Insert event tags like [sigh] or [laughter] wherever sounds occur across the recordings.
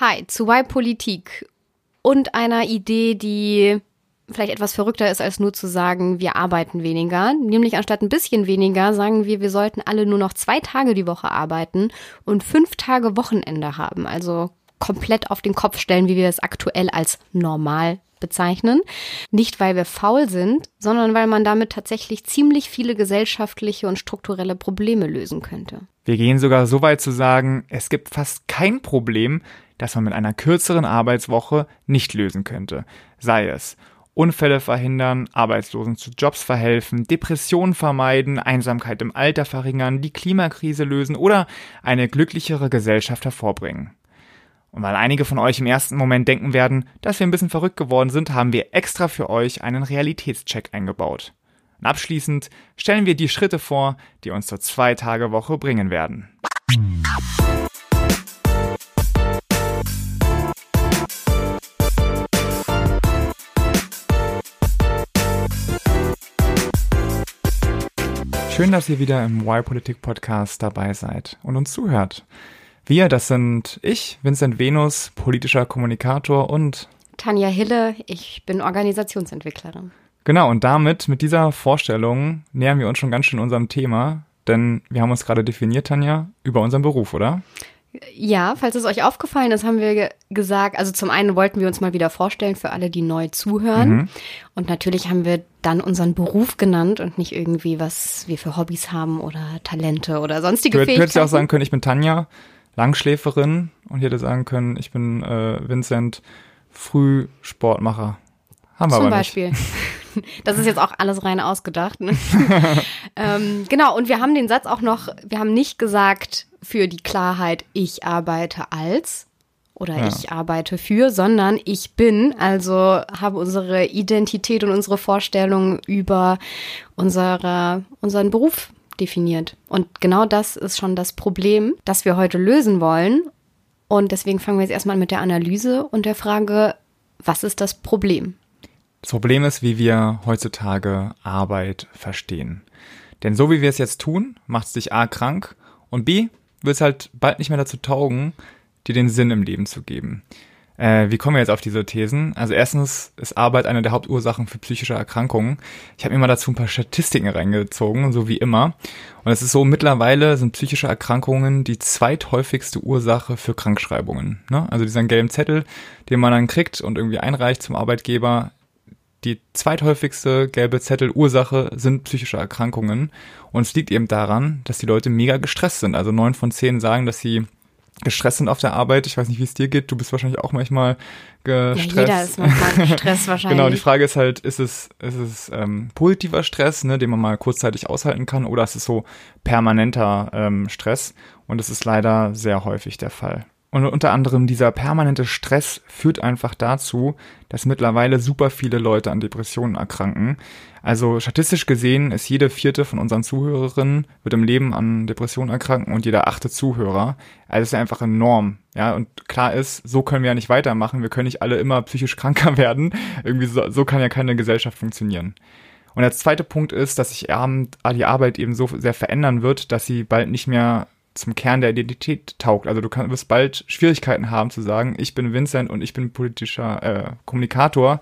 Hi, zu Why Politik und einer Idee, die vielleicht etwas verrückter ist, als nur zu sagen, wir arbeiten weniger. Nämlich anstatt ein bisschen weniger sagen wir, wir sollten alle nur noch zwei Tage die Woche arbeiten und fünf Tage Wochenende haben. Also komplett auf den Kopf stellen, wie wir es aktuell als normal bezeichnen. Nicht, weil wir faul sind, sondern weil man damit tatsächlich ziemlich viele gesellschaftliche und strukturelle Probleme lösen könnte. Wir gehen sogar so weit zu sagen, es gibt fast kein Problem, das man mit einer kürzeren Arbeitswoche nicht lösen könnte. Sei es Unfälle verhindern, Arbeitslosen zu Jobs verhelfen, Depressionen vermeiden, Einsamkeit im Alter verringern, die Klimakrise lösen oder eine glücklichere Gesellschaft hervorbringen. Und weil einige von euch im ersten Moment denken werden, dass wir ein bisschen verrückt geworden sind, haben wir extra für euch einen Realitätscheck eingebaut. Und abschließend stellen wir die Schritte vor, die uns zur Zwei-Tage-Woche bringen werden. Schön, dass ihr wieder im Why Politik Podcast dabei seid und uns zuhört. Wir, das sind ich, Vincent Venus, politischer Kommunikator und Tanja Hille, ich bin Organisationsentwicklerin. Genau, und damit, mit dieser Vorstellung, nähern wir uns schon ganz schön unserem Thema, denn wir haben uns gerade definiert, Tanja, über unseren Beruf, oder? Ja, falls es euch aufgefallen ist, haben wir gesagt, also zum einen wollten wir uns mal wieder vorstellen für alle, die neu zuhören. Mhm. Und natürlich haben wir dann unseren Beruf genannt und nicht irgendwie, was wir für Hobbys haben oder Talente oder sonstige du, Fähigkeiten. Du hättest ja auch sagen können, ich bin Tanja, Langschläferin und ich hätte sagen können, ich bin äh, Vincent, Frühsportmacher. Haben wir Zum aber Beispiel. Nicht. [laughs] Das ist jetzt auch alles rein ausgedacht. Ne? [laughs] ähm, genau, und wir haben den Satz auch noch, wir haben nicht gesagt für die Klarheit, ich arbeite als oder ja. ich arbeite für, sondern ich bin, also habe unsere Identität und unsere Vorstellungen über unsere, unseren Beruf definiert. Und genau das ist schon das Problem, das wir heute lösen wollen. Und deswegen fangen wir jetzt erstmal mit der Analyse und der Frage, was ist das Problem? Das Problem ist, wie wir heutzutage Arbeit verstehen. Denn so wie wir es jetzt tun, macht es dich A krank und B wird es halt bald nicht mehr dazu taugen, dir den Sinn im Leben zu geben. Äh, wie kommen wir jetzt auf diese Thesen? Also erstens ist Arbeit eine der Hauptursachen für psychische Erkrankungen. Ich habe mir mal dazu ein paar Statistiken reingezogen, so wie immer. Und es ist so, mittlerweile sind psychische Erkrankungen die zweithäufigste Ursache für Krankschreibungen. Ne? Also dieser gelben Zettel, den man dann kriegt und irgendwie einreicht zum Arbeitgeber, die zweithäufigste gelbe Zettelursache sind psychische Erkrankungen. Und es liegt eben daran, dass die Leute mega gestresst sind. Also neun von zehn sagen, dass sie gestresst sind auf der Arbeit. Ich weiß nicht, wie es dir geht. Du bist wahrscheinlich auch manchmal gestresst. Ja, jeder ist manchmal [laughs] gestresst wahrscheinlich. genau, die Frage ist halt, ist es, ist es ähm, positiver Stress, ne, den man mal kurzzeitig aushalten kann, oder ist es so permanenter ähm, Stress? Und es ist leider sehr häufig der Fall. Und unter anderem dieser permanente Stress führt einfach dazu, dass mittlerweile super viele Leute an Depressionen erkranken. Also statistisch gesehen ist jede vierte von unseren Zuhörerinnen wird im Leben an Depressionen erkranken und jeder achte Zuhörer. Also ist einfach enorm. Ja, und klar ist, so können wir ja nicht weitermachen. Wir können nicht alle immer psychisch [laughs] kranker werden. Irgendwie so, so kann ja keine Gesellschaft funktionieren. Und der zweite Punkt ist, dass sich die Arbeit eben so sehr verändern wird, dass sie bald nicht mehr zum Kern der Identität taugt. Also du kannst, wirst bald Schwierigkeiten haben zu sagen, ich bin Vincent und ich bin politischer äh, Kommunikator,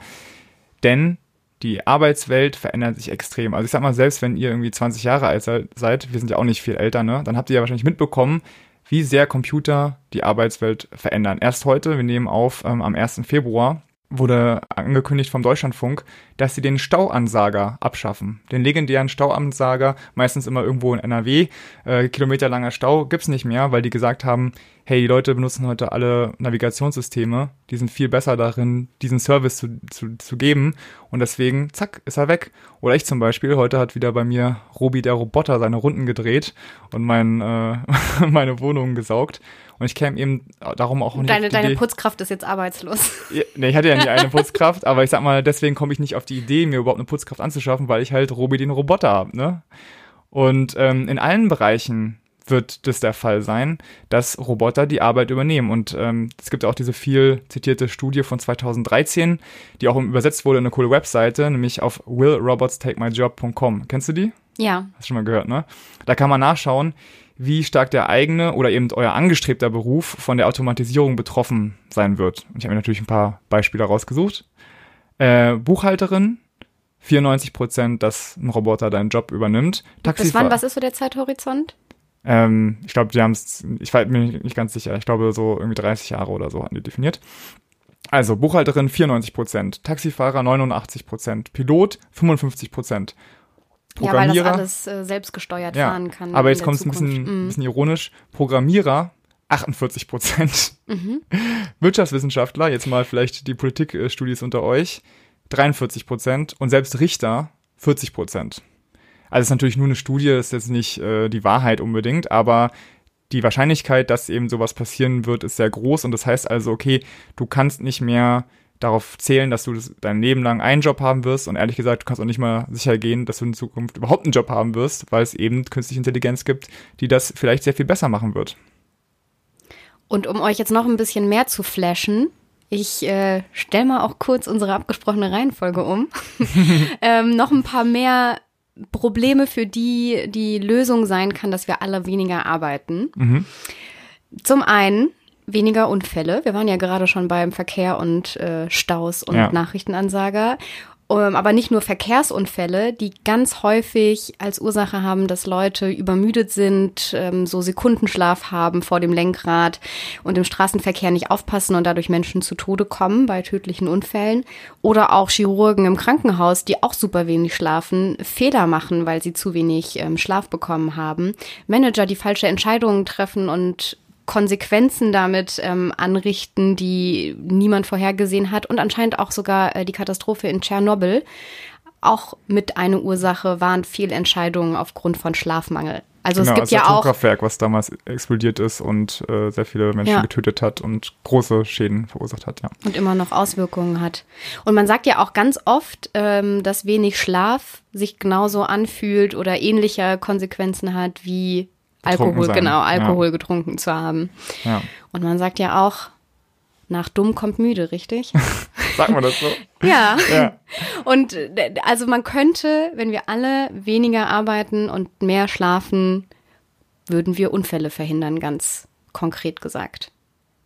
denn die Arbeitswelt verändert sich extrem. Also ich sag mal, selbst wenn ihr irgendwie 20 Jahre alt seid, wir sind ja auch nicht viel älter, ne, dann habt ihr ja wahrscheinlich mitbekommen, wie sehr Computer die Arbeitswelt verändern. Erst heute, wir nehmen auf ähm, am 1. Februar, wurde angekündigt vom Deutschlandfunk, dass sie den Stauansager abschaffen. Den legendären Stauansager, meistens immer irgendwo in NRW, äh, kilometerlanger Stau, gibt's nicht mehr, weil die gesagt haben, hey, die Leute benutzen heute alle Navigationssysteme, die sind viel besser darin, diesen Service zu, zu, zu geben und deswegen, zack, ist er weg. Oder ich zum Beispiel, heute hat wieder bei mir Robi der Roboter seine Runden gedreht und mein, äh, [laughs] meine Wohnung gesaugt und ich käme eben darum auch nicht deine, Deine Putzkraft ist jetzt arbeitslos. Ja, nee, ich hatte ja nie eine Putzkraft, aber ich sag mal, deswegen komme ich nicht auf die Idee, mir überhaupt eine Putzkraft anzuschaffen, weil ich halt Robi den Roboter habe, ne? Und ähm, in allen Bereichen wird das der Fall sein, dass Roboter die Arbeit übernehmen. Und ähm, es gibt auch diese viel zitierte Studie von 2013, die auch übersetzt wurde in eine coole Webseite, nämlich auf willrobotstakemyjob.com. Kennst du die? Ja. Hast du schon mal gehört, ne? Da kann man nachschauen, wie stark der eigene oder eben euer angestrebter Beruf von der Automatisierung betroffen sein wird. Und ich habe mir natürlich ein paar Beispiele rausgesucht. Äh, Buchhalterin, 94 Prozent, dass ein Roboter deinen Job übernimmt. Bis wann, was ist so der Zeithorizont? Ähm, ich glaube, die haben es, ich war mir nicht ganz sicher, ich glaube so irgendwie 30 Jahre oder so hatten die definiert. Also Buchhalterin 94 Prozent, Taxifahrer 89 Prozent, Pilot 55 Prozent. Programmierer, ja, weil das alles äh, selbstgesteuert ja, fahren kann. Aber jetzt kommt es ein bisschen, mm. bisschen ironisch. Programmierer 48 Prozent. Mhm. Wirtschaftswissenschaftler, jetzt mal vielleicht die Politikstudies unter euch, 43 Prozent. Und selbst Richter 40 Prozent. Also es ist natürlich nur eine Studie, ist jetzt nicht äh, die Wahrheit unbedingt, aber die Wahrscheinlichkeit, dass eben sowas passieren wird, ist sehr groß. Und das heißt also, okay, du kannst nicht mehr darauf zählen, dass du das, dein Leben lang einen Job haben wirst und ehrlich gesagt, du kannst auch nicht mal sicher gehen, dass du in Zukunft überhaupt einen Job haben wirst, weil es eben künstliche Intelligenz gibt, die das vielleicht sehr viel besser machen wird. Und um euch jetzt noch ein bisschen mehr zu flashen, ich äh, stelle mal auch kurz unsere abgesprochene Reihenfolge um. [laughs] [laughs] ähm, noch ein paar mehr Probleme, für die die Lösung sein kann, dass wir alle weniger arbeiten. Mhm. Zum einen weniger Unfälle. Wir waren ja gerade schon beim Verkehr und äh, Staus und ja. Nachrichtenansager. Um, ähm, aber nicht nur Verkehrsunfälle, die ganz häufig als Ursache haben, dass Leute übermüdet sind, ähm, so Sekundenschlaf haben vor dem Lenkrad und im Straßenverkehr nicht aufpassen und dadurch Menschen zu Tode kommen bei tödlichen Unfällen. Oder auch Chirurgen im Krankenhaus, die auch super wenig schlafen, Fehler machen, weil sie zu wenig ähm, Schlaf bekommen haben. Manager, die falsche Entscheidungen treffen und Konsequenzen damit ähm, anrichten, die niemand vorhergesehen hat und anscheinend auch sogar äh, die Katastrophe in Tschernobyl auch mit einer Ursache waren Fehlentscheidungen aufgrund von Schlafmangel. Also genau, es gibt das ja auch Atomkraftwerk, was damals explodiert ist und äh, sehr viele Menschen ja. getötet hat und große Schäden verursacht hat, ja. Und immer noch Auswirkungen hat. Und man sagt ja auch ganz oft, ähm, dass wenig Schlaf sich genauso anfühlt oder ähnliche Konsequenzen hat wie Alkohol, genau, Alkohol ja. getrunken zu haben. Ja. Und man sagt ja auch, nach dumm kommt müde, richtig? [laughs] Sagen wir das so? ja. ja. Und also man könnte, wenn wir alle weniger arbeiten und mehr schlafen, würden wir Unfälle verhindern, ganz konkret gesagt.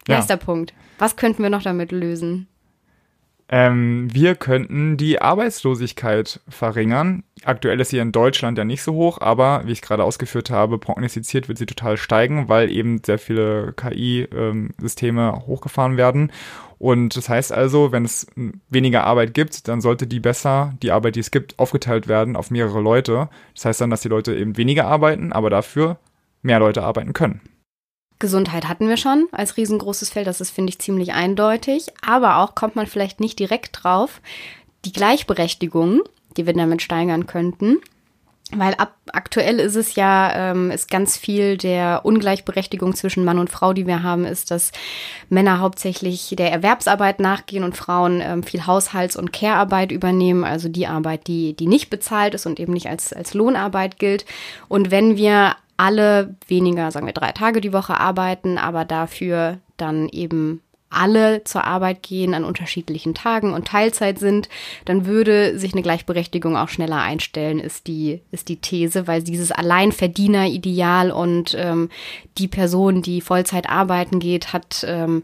Ja. Erster Punkt. Was könnten wir noch damit lösen? Ähm, wir könnten die Arbeitslosigkeit verringern. Aktuell ist sie in Deutschland ja nicht so hoch, aber wie ich gerade ausgeführt habe, prognostiziert wird sie total steigen, weil eben sehr viele KI-Systeme ähm, hochgefahren werden. Und das heißt also, wenn es weniger Arbeit gibt, dann sollte die besser, die Arbeit, die es gibt, aufgeteilt werden auf mehrere Leute. Das heißt dann, dass die Leute eben weniger arbeiten, aber dafür mehr Leute arbeiten können. Gesundheit hatten wir schon als riesengroßes Feld, das ist, finde ich, ziemlich eindeutig. Aber auch kommt man vielleicht nicht direkt drauf, die Gleichberechtigung, die wir damit steigern könnten. Weil ab, aktuell ist es ja, ähm, ist ganz viel der Ungleichberechtigung zwischen Mann und Frau, die wir haben, ist, dass Männer hauptsächlich der Erwerbsarbeit nachgehen und Frauen ähm, viel Haushalts- und Care-Arbeit übernehmen, also die Arbeit, die, die nicht bezahlt ist und eben nicht als, als Lohnarbeit gilt. Und wenn wir alle weniger, sagen wir, drei Tage die Woche arbeiten, aber dafür dann eben alle zur Arbeit gehen an unterschiedlichen Tagen und Teilzeit sind, dann würde sich eine Gleichberechtigung auch schneller einstellen, ist die, ist die These, weil dieses Alleinverdiener-Ideal und ähm, die Person, die Vollzeit arbeiten geht, hat ähm,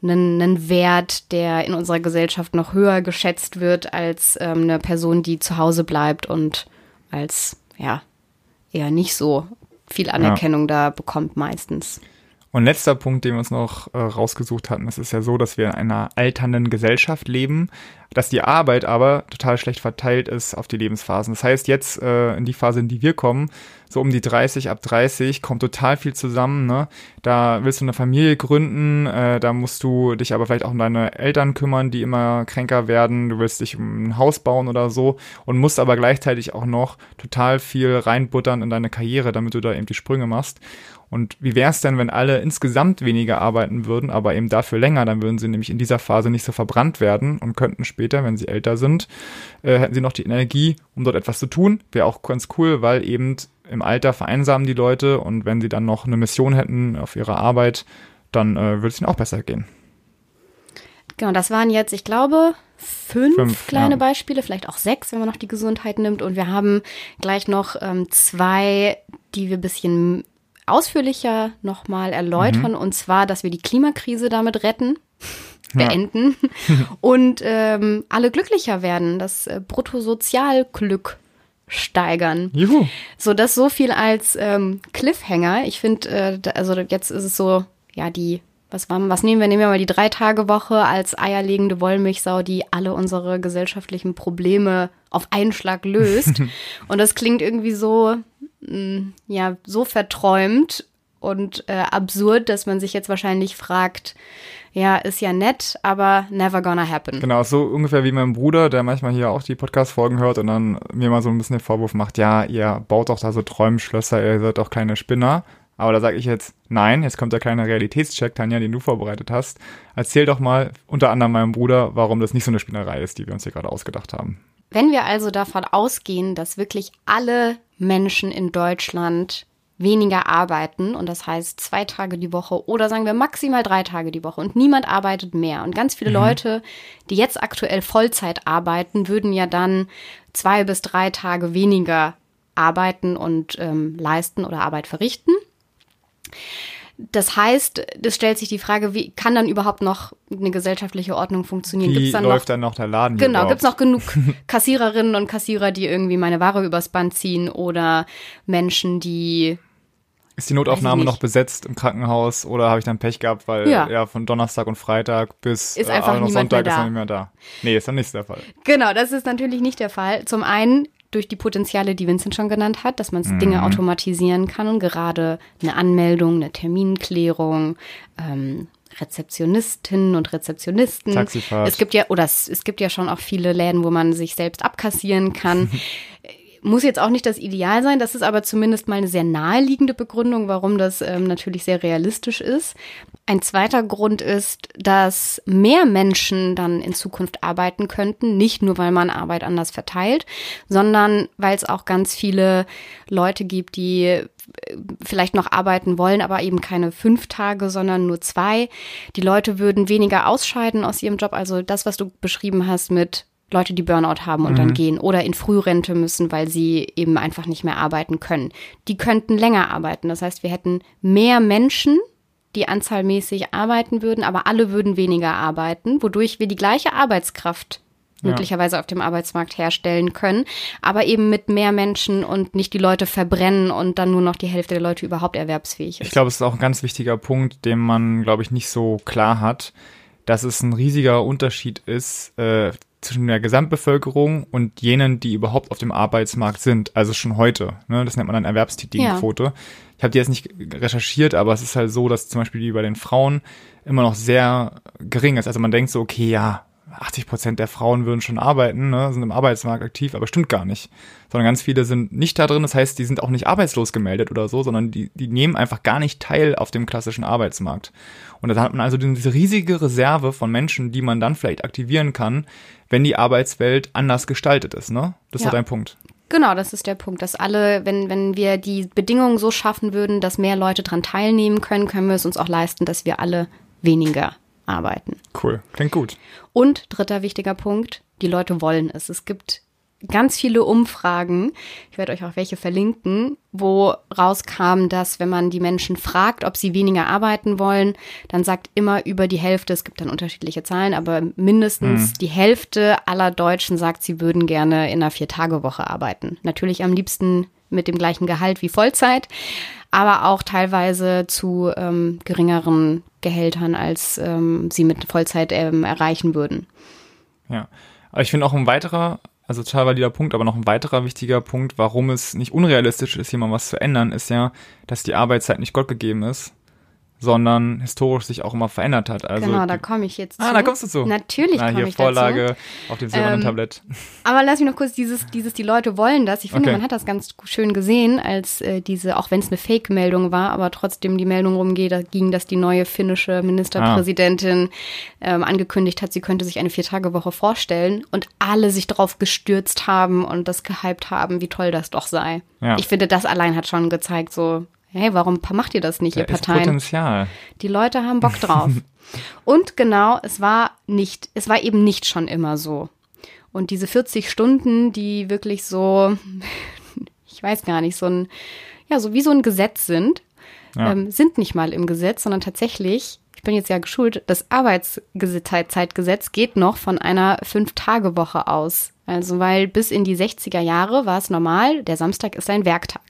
einen, einen Wert, der in unserer Gesellschaft noch höher geschätzt wird als ähm, eine Person, die zu Hause bleibt und als, ja, eher nicht so viel Anerkennung ja. da bekommt meistens. Und letzter Punkt, den wir uns noch äh, rausgesucht hatten, es ist ja so, dass wir in einer alternden Gesellschaft leben, dass die Arbeit aber total schlecht verteilt ist auf die Lebensphasen. Das heißt, jetzt äh, in die Phase, in die wir kommen, so um die 30, ab 30, kommt total viel zusammen. Ne? Da willst du eine Familie gründen, äh, da musst du dich aber vielleicht auch um deine Eltern kümmern, die immer kränker werden. Du willst dich um ein Haus bauen oder so und musst aber gleichzeitig auch noch total viel reinbuttern in deine Karriere, damit du da eben die Sprünge machst. Und wie wäre es denn, wenn alle insgesamt weniger arbeiten würden, aber eben dafür länger? Dann würden sie nämlich in dieser Phase nicht so verbrannt werden und könnten später, wenn sie älter sind, äh, hätten sie noch die Energie, um dort etwas zu tun. Wäre auch ganz cool, weil eben im Alter vereinsamen die Leute und wenn sie dann noch eine Mission hätten auf ihrer Arbeit, dann äh, würde es ihnen auch besser gehen. Genau, das waren jetzt, ich glaube, fünf, Fünf, kleine ja. Beispiele, vielleicht auch sechs, wenn man noch die Gesundheit nimmt. Und wir haben gleich noch ähm, zwei, die wir ein bisschen ausführlicher nochmal erläutern. Und zwar, dass wir die Klimakrise damit retten, Ja. beenden [laughs] und ähm, alle glücklicher werden, das äh, Bruttosozialglück steigern. Juhu. So, das so viel als ähm, Cliffhanger. Ich finde, äh, also jetzt ist es so, ja, die, was, war, was nehmen wir? Nehmen wir mal die Drei-Tage-Woche als eierlegende Wollmilchsau, die alle unsere gesellschaftlichen Probleme auf einen Schlag löst. [laughs] und das klingt irgendwie so, mh, ja, so verträumt und äh, absurd, dass man sich jetzt wahrscheinlich fragt, ja, ist ja nett, aber never gonna happen. Genau, so ungefähr wie mein Bruder, der manchmal hier auch die Podcast-Folgen hört und dann mir mal so ein bisschen den Vorwurf macht, ja, ihr baut doch da so Träumschlösser, ihr seid doch kleine Spinner. Aber da sage ich jetzt, nein, jetzt kommt der kleine Realitätscheck, Tanja, den du vorbereitet hast. Erzähl doch mal unter anderem meinem Bruder, warum das nicht so eine Spinnerei ist, die wir uns hier gerade ausgedacht haben. Wenn wir also davon ausgehen, dass wirklich alle Menschen in Deutschland weniger arbeiten und das heißt zwei Tage die Woche oder sagen wir maximal drei Tage die Woche und niemand arbeitet mehr und ganz viele Leute, die jetzt aktuell Vollzeit arbeiten, würden ja dann zwei bis drei Tage weniger arbeiten und ähm, leisten oder Arbeit verrichten. Das heißt, es stellt sich die Frage, wie kann dann überhaupt noch eine gesellschaftliche Ordnung funktionieren? Wie Gibt's dann noch läuft dann noch der Laden Genau, überhaupt? gibt's noch genug [laughs] Kassiererinnen und Kassierer, die irgendwie meine Ware übers Band ziehen oder Menschen, die Ist die Notaufnahme noch besetzt im Krankenhaus oder habe ich dann Pech gehabt, weil Ja. ja, von Donnerstag und Freitag bis Ist äh, einfach niemand Sonntag mehr ist da. dann nicht mehr da. Nee, ist dann nicht der Fall. Genau, das ist natürlich nicht der Fall. Zum einen durch die Potenziale, die Vincent schon genannt hat, dass man Mhm. Dinge automatisieren kann und gerade eine Anmeldung, eine Terminklärung, ähm, Rezeptionistinnen und Rezeptionisten. Taxifahrt. Es gibt ja, oder es, es gibt ja schon auch viele Läden, wo man sich selbst abkassieren kann. [laughs] Muss jetzt auch nicht das Ideal sein, das ist aber zumindest mal eine sehr naheliegende Begründung, warum das ähm, natürlich sehr realistisch ist. Ein zweiter Grund ist, dass mehr Menschen dann in Zukunft arbeiten könnten, nicht nur weil man Arbeit anders verteilt, sondern weil es auch ganz viele Leute gibt, die äh, vielleicht noch arbeiten wollen, aber eben keine fünf Tage, sondern nur zwei. Die Leute würden weniger ausscheiden aus ihrem Job. Also das, was du beschrieben hast mit Leute, die Burnout haben und dann gehen oder in Frührente müssen, weil sie eben einfach nicht mehr arbeiten können. Die könnten länger arbeiten. Das heißt, wir hätten mehr Menschen, die anzahlmäßig arbeiten würden, aber alle würden weniger arbeiten, wodurch wir die gleiche Arbeitskraft Ja. möglicherweise auf dem Arbeitsmarkt herstellen können, aber eben mit mehr Menschen und nicht die Leute verbrennen und dann nur noch die Hälfte der Leute überhaupt erwerbsfähig ist. Ich glaube, es ist auch ein ganz wichtiger Punkt, den man, glaube ich, nicht so klar hat, dass es ein riesiger Unterschied ist äh, zwischen der Gesamtbevölkerung und jenen, die überhaupt auf dem Arbeitsmarkt sind, also schon heute. Ne? Das nennt man dann Erwerbstätigenquote. Ich habe die jetzt nicht recherchiert, aber es ist halt so, dass zum Beispiel die bei den Frauen immer noch sehr gering ist. Also man denkt so, okay, ja, 80 Prozent der Frauen würden schon arbeiten, ne, sind im Arbeitsmarkt aktiv, aber stimmt gar nicht. Sondern ganz viele sind nicht da drin. Das heißt, die sind auch nicht arbeitslos gemeldet oder so, sondern die, die nehmen einfach gar nicht teil auf dem klassischen Arbeitsmarkt. Und da hat man also diese riesige Reserve von Menschen, die man dann vielleicht aktivieren kann, wenn die Arbeitswelt anders gestaltet ist, ne? Das Ja. ist dein Punkt. Genau, das ist der Punkt, dass alle, wenn, wenn wir die Bedingungen so schaffen würden, dass mehr Leute dran teilnehmen können, können wir es uns auch leisten, dass wir alle weniger arbeiten. Cool. Klingt gut. Und dritter wichtiger Punkt, die Leute wollen es. Es gibt ganz viele Umfragen, ich werde euch auch welche verlinken, wo rauskam, dass wenn man die Menschen fragt, ob sie weniger arbeiten wollen, dann sagt immer über die Hälfte, es gibt dann unterschiedliche Zahlen, aber mindestens die Hälfte aller Deutschen sagt, sie würden gerne in einer Vier-Tage-Woche arbeiten. Natürlich am liebsten mit dem gleichen Gehalt wie Vollzeit, aber auch teilweise zu ähm, geringeren Gehältern, als ähm, sie mit Vollzeit ähm, erreichen würden. Ja. Aber ich finde auch ein weiterer, also total valider Punkt, aber noch ein weiterer wichtiger Punkt, warum es nicht unrealistisch ist, hier mal was zu ändern, ist ja, dass die Arbeitszeit nicht Gott gegeben ist. Sondern historisch sich auch immer verändert hat. Also genau, da komme ich jetzt zu. Ah, da kommst du zu. Natürlich Na, komme hier ich Vorlage dazu. auf dem silbernen Ähm, Tablett. Aber lass mich noch kurz dieses, [laughs] dieses, die Leute wollen das. Ich finde, Okay. man hat das ganz schön gesehen, als äh, diese, auch wenn es eine Fake-Meldung war, aber trotzdem die Meldung rumgeht, da ging, dass die neue finnische Ministerpräsidentin ähm, angekündigt hat, sie könnte sich eine Vier-Tage-Woche vorstellen und alle sich drauf gestürzt haben und das gehypt haben, wie toll das doch sei. Ja. Ich finde, das allein hat schon gezeigt, so, hey, warum macht ihr das nicht, Da ihr ist Parteien? Potenzial. Die Leute haben Bock drauf. [laughs] und genau, es war nicht, es war eben nicht schon immer so. Und diese 40 Stunden, die wirklich so, [laughs] ich weiß gar nicht, so ein, ja, so wie so ein Gesetz sind, Ja. ähm, sind nicht mal im Gesetz, sondern tatsächlich, ich bin jetzt ja geschult, das Arbeitszeitgesetz geht noch von einer Fünf-Tage-Woche aus. Also, weil bis in die 60er Jahre war es normal, der Samstag ist ein Werktag.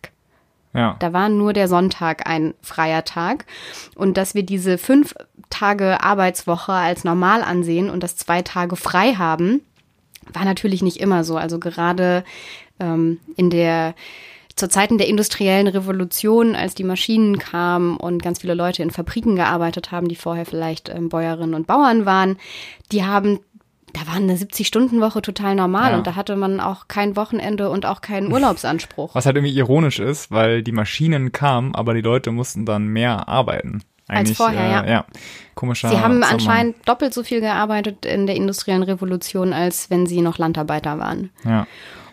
Da war nur der Sonntag ein freier Tag. Und dass wir diese fünf Tage Arbeitswoche als normal ansehen und das zwei Tage frei haben, war natürlich nicht immer so. Also gerade ähm, in der zu Zeiten der industriellen Revolution, als die Maschinen kamen und ganz viele Leute in Fabriken gearbeitet haben, die vorher vielleicht ähm, Bäuerinnen und Bauern waren, die haben da war eine 70-Stunden-Woche total normal Ja. und da hatte man auch kein Wochenende und auch keinen Urlaubsanspruch. Was halt irgendwie ironisch ist, weil die Maschinen kamen, aber die Leute mussten dann mehr arbeiten. Eigentlich, vorher, äh, ja. ja. Komischer Sie haben Zusammenhang. anscheinend doppelt so viel gearbeitet in der industriellen Revolution, als wenn sie noch Landarbeiter waren. Ja.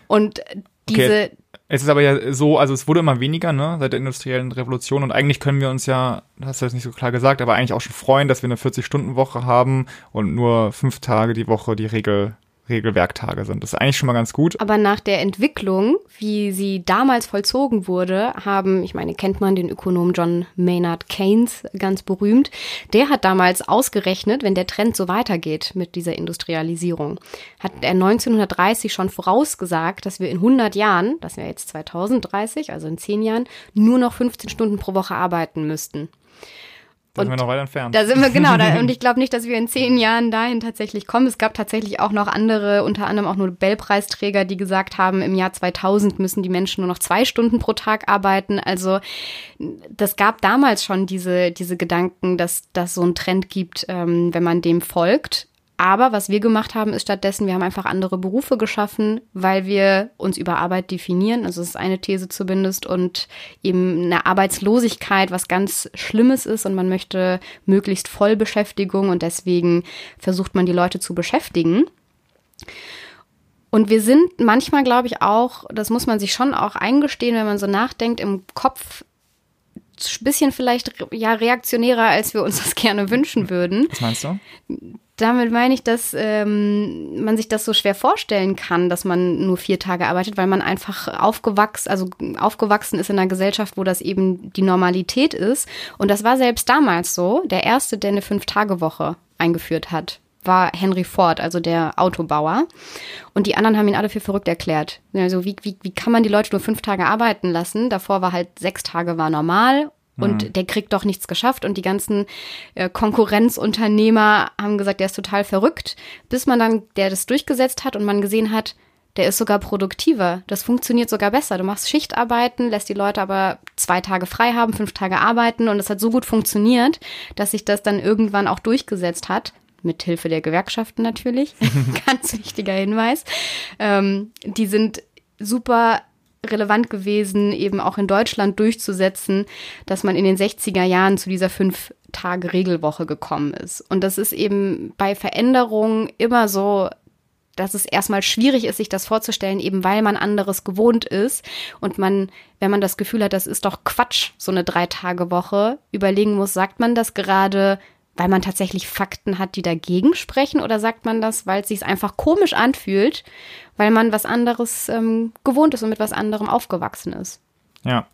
Und diese, Okay. Es ist aber ja so, also es wurde immer weniger, ne, seit der industriellen Revolution. Und eigentlich können wir uns ja, hast du jetzt nicht so klar gesagt, aber eigentlich auch schon freuen, dass wir eine 40-Stunden-Woche haben und nur fünf Tage die Woche die Regel, Regelwerktage sind. Das ist eigentlich schon mal ganz gut. aber nach der Entwicklung, wie sie damals vollzogen wurde, haben, ich meine, kennt man den Ökonom John Maynard Keynes, ganz berühmt, der hat damals ausgerechnet, wenn der Trend so weitergeht mit dieser Industrialisierung, hat er 1930 schon vorausgesagt, dass wir in 100 Jahren, das wäre jetzt 2030, also in 10 Jahren, nur noch 15 Stunden pro Woche arbeiten müssten. Da sind wir noch weit entfernt. Da sind wir genau da. [laughs] Und ich glaube nicht, dass wir in zehn Jahren dahin tatsächlich kommen. Es gab tatsächlich auch noch andere, unter anderem auch Nobelpreisträger, die gesagt haben, im Jahr 2000 müssen die Menschen nur noch zwei Stunden pro Tag arbeiten. Also das gab damals schon diese, diese Gedanken, dass das so einen Trend gibt, ähm, wenn man dem folgt. Aber was wir gemacht haben, ist stattdessen, wir haben einfach andere Berufe geschaffen, weil wir uns über Arbeit definieren. Also das ist eine These zumindest und eben eine Arbeitslosigkeit, was ganz Schlimmes ist und man möchte möglichst Vollbeschäftigung und deswegen versucht man die Leute zu beschäftigen. Und wir sind manchmal, glaube ich, auch, das muss man sich schon auch eingestehen, wenn man so nachdenkt, im Kopf ein bisschen vielleicht ja reaktionärer, als wir uns das [laughs] gerne wünschen würden. Was meinst du? Damit meine ich, dass ähm, man sich das so schwer vorstellen kann, dass man nur vier Tage arbeitet, weil man einfach aufgewachsen, also aufgewachsen ist in einer Gesellschaft, wo das eben die Normalität ist. Und das war selbst damals so. Der erste, der eine Fünf-Tage-Woche eingeführt hat, war Henry Ford, also der Autobauer. Und die anderen haben ihn alle für verrückt erklärt. Also wie, wie, wie kann man die Leute nur fünf Tage arbeiten lassen? Davor war halt sechs Tage war normal und der kriegt doch nichts geschafft und die ganzen äh, Konkurrenzunternehmer haben gesagt, der ist total verrückt, bis man dann, der das durchgesetzt hat und man gesehen hat, der ist sogar produktiver. Das funktioniert sogar besser. Du machst Schichtarbeiten, lässt die Leute aber zwei Tage frei haben, fünf Tage arbeiten und es hat so gut funktioniert, dass sich das dann irgendwann auch durchgesetzt hat. Mit Hilfe der Gewerkschaften natürlich. [laughs] Ganz wichtiger Hinweis. Ähm, die sind super relevant gewesen, eben auch in Deutschland durchzusetzen, dass man in den 60er Jahren zu dieser fünf Tage Regelwoche gekommen ist. Und das ist eben bei Veränderungen immer so, dass es erstmal schwierig ist, sich das vorzustellen, eben weil man anderes gewohnt ist und man, wenn man das Gefühl hat, das ist doch Quatsch, so eine Drei-Tage-Woche, überlegen muss, sagt man das gerade, weil man tatsächlich Fakten hat, die dagegen sprechen, oder sagt man das, weil es sich einfach komisch anfühlt, weil man was anderes ähm, gewohnt ist und mit was anderem aufgewachsen ist? Ja.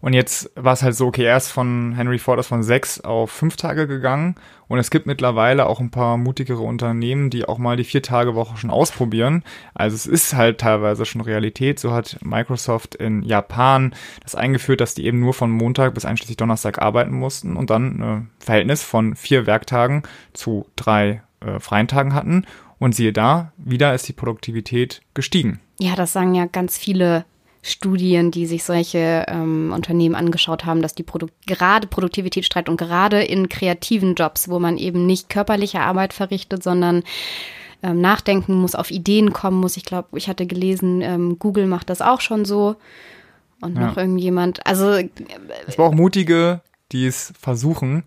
Und jetzt war es halt so, okay, erst von Henry Ford ist von sechs auf fünf Tage gegangen. Und es gibt mittlerweile auch ein paar mutigere Unternehmen, die auch mal die Vier-Tage-Woche schon ausprobieren. Also es ist halt teilweise schon Realität. So hat Microsoft in Japan das eingeführt, dass die eben nur von Montag bis einschließlich Donnerstag arbeiten mussten und dann ein Verhältnis von vier Werktagen zu drei äh, freien Tagen hatten. Und siehe da, wieder ist die Produktivität gestiegen. Ja, das sagen ja ganz viele Studien, die sich solche ähm, Unternehmen angeschaut haben, dass die Produ gerade Produktivität steigt und gerade in kreativen Jobs, wo man eben nicht körperliche Arbeit verrichtet, sondern ähm, nachdenken muss, auf Ideen kommen muss. Ich glaube, ich hatte gelesen, ähm, Google macht das auch schon so. Und ja. noch irgendjemand. Also. es braucht mutige, die es versuchen.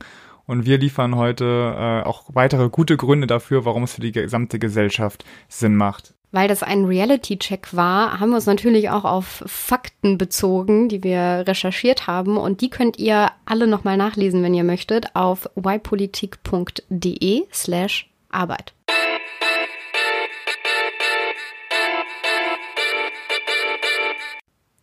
Und wir liefern heute äh, auch weitere gute Gründe dafür, warum es für die gesamte Gesellschaft Sinn macht. Weil das ein Reality-Check war, haben wir uns natürlich auch auf Fakten bezogen, die wir recherchiert haben. Und die könnt ihr alle nochmal nachlesen, wenn ihr möchtet, auf ypolitik.de slash Arbeit.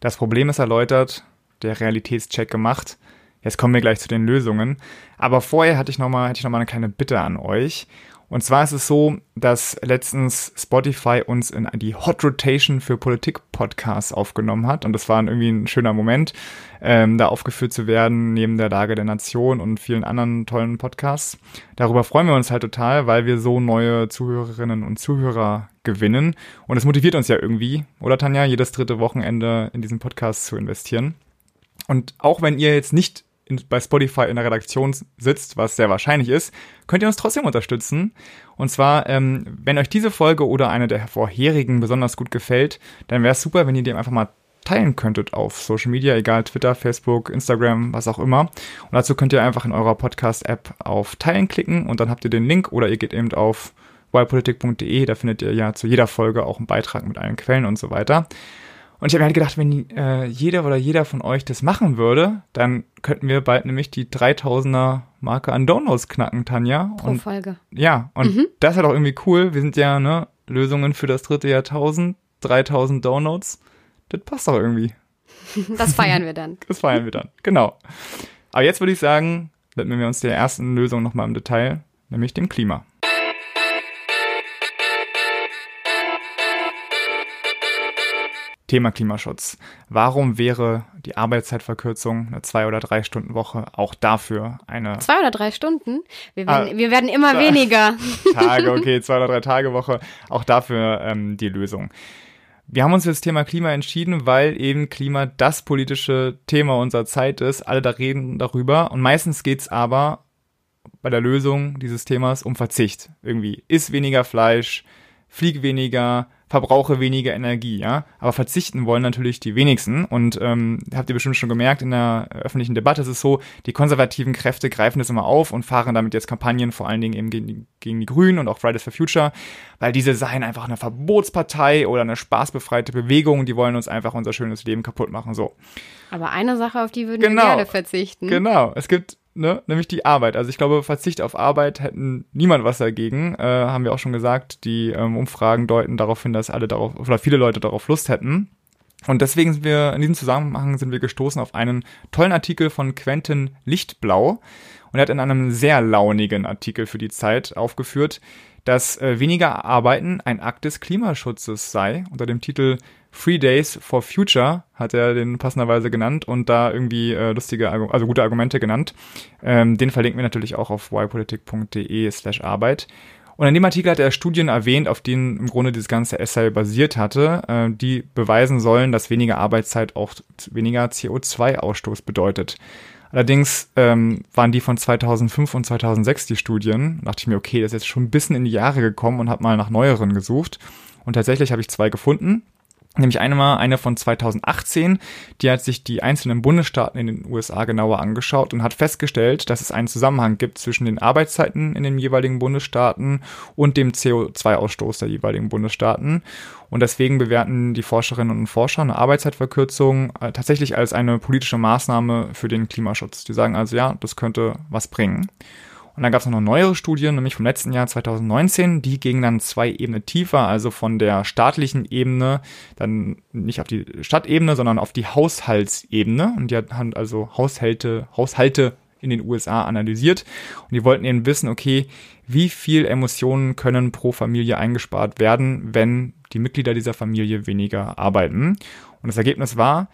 Das Problem ist erläutert, der Realitätscheck gemacht. Jetzt kommen wir gleich zu den Lösungen. Aber vorher hatte ich nochmal, hätte ich nochmal eine kleine Bitte an euch. Und zwar ist es so, dass letztens Spotify uns in die Hot Rotation für Politik-Podcasts aufgenommen hat. Und das war irgendwie ein schöner Moment, ähm, da aufgeführt zu werden, neben der Lage der Nation und vielen anderen tollen Podcasts. Darüber freuen wir uns halt total, weil wir so neue Zuhörerinnen und Zuhörer gewinnen. Und es motiviert uns ja irgendwie, oder Tanja, jedes dritte Wochenende in diesen Podcast zu investieren. Und auch wenn ihr jetzt nicht in, bei Spotify in der Redaktion sitzt, was sehr wahrscheinlich ist, könnt ihr uns trotzdem unterstützen. Und zwar, ähm, wenn euch diese Folge oder eine der vorherigen besonders gut gefällt, dann wäre es super, wenn ihr die einfach mal teilen könntet auf Social Media, egal Twitter, Facebook, Instagram, was auch immer. Und dazu könnt ihr einfach in eurer Podcast-App auf Teilen klicken und dann habt ihr den Link oder ihr geht eben auf wildpolitik.de, da findet ihr ja zu jeder Folge auch einen Beitrag mit allen Quellen und so weiter. Und ich habe mir halt gedacht, wenn äh, jeder oder jeder von euch das machen würde, dann könnten wir bald nämlich die 3000er Marke an Downloads knacken, Tanja. Pro und, Folge. Ja, und mhm. das ist halt auch irgendwie cool. Wir sind ja, ne, Lösungen für das dritte Jahrtausend, 3000 Downloads. Das passt doch irgendwie. [laughs] Das feiern wir dann. Das feiern wir dann, genau. Aber jetzt würde ich sagen, widmen wir uns der ersten Lösung nochmal im Detail, nämlich dem Klima. Thema Klimaschutz. Warum wäre die Arbeitszeitverkürzung, eine zwei- oder drei Stunden Woche, auch dafür eine. Zwei oder drei Stunden? Wir werden, ah, wir werden immer weniger. [laughs] Tage, okay, zwei oder drei Tage Woche, auch dafür ähm, die Lösung. Wir haben uns für das Thema Klima entschieden, weil eben Klima das politische Thema unserer Zeit ist. Alle da reden darüber. Und meistens geht's aber bei der Lösung dieses Themas um Verzicht. Irgendwie isst weniger Fleisch, flieg weniger, verbrauche weniger Energie, ja. Aber verzichten wollen natürlich die wenigsten. Und ähm, habt ihr bestimmt schon gemerkt, in der öffentlichen Debatte ist es so, die konservativen Kräfte greifen das immer auf und fahren damit jetzt Kampagnen, vor allen Dingen eben gegen die, gegen die Grünen und auch Fridays for Future, weil diese seien einfach eine Verbotspartei oder eine spaßbefreite Bewegung, die wollen uns einfach unser schönes Leben kaputt machen. So. Aber eine Sache, auf die würden genau, wir gerne verzichten. Genau. Es gibt ne, nämlich die Arbeit. Also ich glaube, Verzicht auf Arbeit hätten niemand was dagegen. Äh, haben wir auch schon gesagt. Die ähm, Umfragen deuten darauf hin, dass alle darauf oder viele Leute darauf Lust hätten. Und deswegen sind wir in diesem Zusammenhang sind wir gestoßen auf einen tollen Artikel von Quentin Lichtblau. Und er hat in einem sehr launigen Artikel für die Zeit aufgeführt, dass äh, weniger Arbeiten ein Akt des Klimaschutzes sei, unter dem Titel Three Days for Future hat er den passenderweise genannt und da irgendwie äh, lustige, also gute Argumente genannt. Ähm, den verlinken wir natürlich auch auf ypolitik.de slash Arbeit. Und in dem Artikel hat er Studien erwähnt, auf denen im Grunde dieses ganze Essay basiert hatte, äh, die beweisen sollen, dass weniger Arbeitszeit auch weniger CO2-Ausstoß bedeutet. Allerdings ähm, waren die von 2005 und 2006 die Studien. Da dachte ich mir, okay, das ist jetzt schon ein bisschen in die Jahre gekommen und habe mal nach neueren gesucht. Und tatsächlich habe ich zwei gefunden. Nämlich eine mal eine von 2018, die hat sich die einzelnen Bundesstaaten in den USA genauer angeschaut und hat festgestellt, dass es einen Zusammenhang gibt zwischen den Arbeitszeiten in den jeweiligen Bundesstaaten und dem CO2-Ausstoß der jeweiligen Bundesstaaten. Und deswegen bewerten die Forscherinnen und Forscher eine Arbeitszeitverkürzung äh, tatsächlich als eine politische Maßnahme für den Klimaschutz. Die sagen also, ja, das könnte was bringen. Und dann gab es noch eine neuere Studie, nämlich vom letzten Jahr 2019, die ging dann zwei Ebenen tiefer, also von der staatlichen Ebene, dann nicht auf die Stadtebene, sondern auf die Haushaltsebene. Und die haben also Haushalte, Haushalte in den USA analysiert. Und die wollten eben wissen, okay, wie viel Emissionen können pro Familie eingespart werden, wenn die Mitglieder dieser Familie weniger arbeiten. Und das Ergebnis war,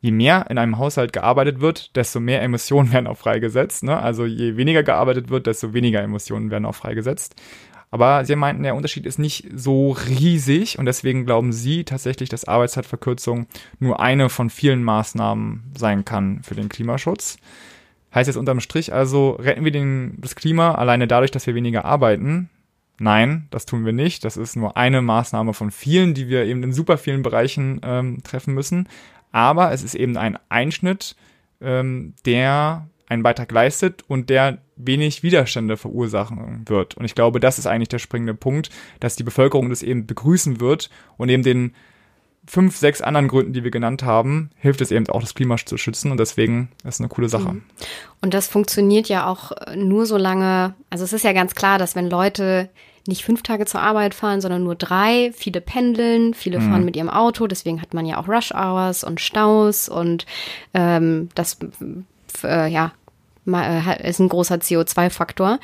je mehr in einem Haushalt gearbeitet wird, desto mehr Emissionen [laughs] werden auch freigesetzt. Ne? Also je weniger gearbeitet wird, desto weniger Emissionen werden auch freigesetzt. Aber sie meinten, der Unterschied ist nicht so riesig und deswegen glauben sie tatsächlich, dass Arbeitszeitverkürzung nur eine von vielen Maßnahmen sein kann für den Klimaschutz. Heißt jetzt unterm Strich also, retten wir den, das Klima alleine dadurch, dass wir weniger arbeiten? Nein, das tun wir nicht. Das ist nur eine Maßnahme von vielen, die wir eben in super vielen Bereichen ähm, treffen müssen. Aber es ist eben ein Einschnitt, ähm, der einen Beitrag leistet und der wenig Widerstände verursachen wird. Und ich glaube, das ist eigentlich der springende Punkt, dass die Bevölkerung das eben begrüßen wird und eben den fünf, sechs anderen Gründen, die wir genannt haben, hilft es eben auch, das Klima zu schützen und deswegen ist es eine coole Sache. Mhm. Und das funktioniert ja auch nur so lange, also es ist ja ganz klar, dass wenn Leute nicht fünf Tage zur Arbeit fahren, sondern nur drei. Viele pendeln, viele mhm. fahren mit ihrem Auto, deswegen hat man ja auch Rush Hours und Staus und ähm, das äh, ja äh, ist ein großer CO2-Faktor.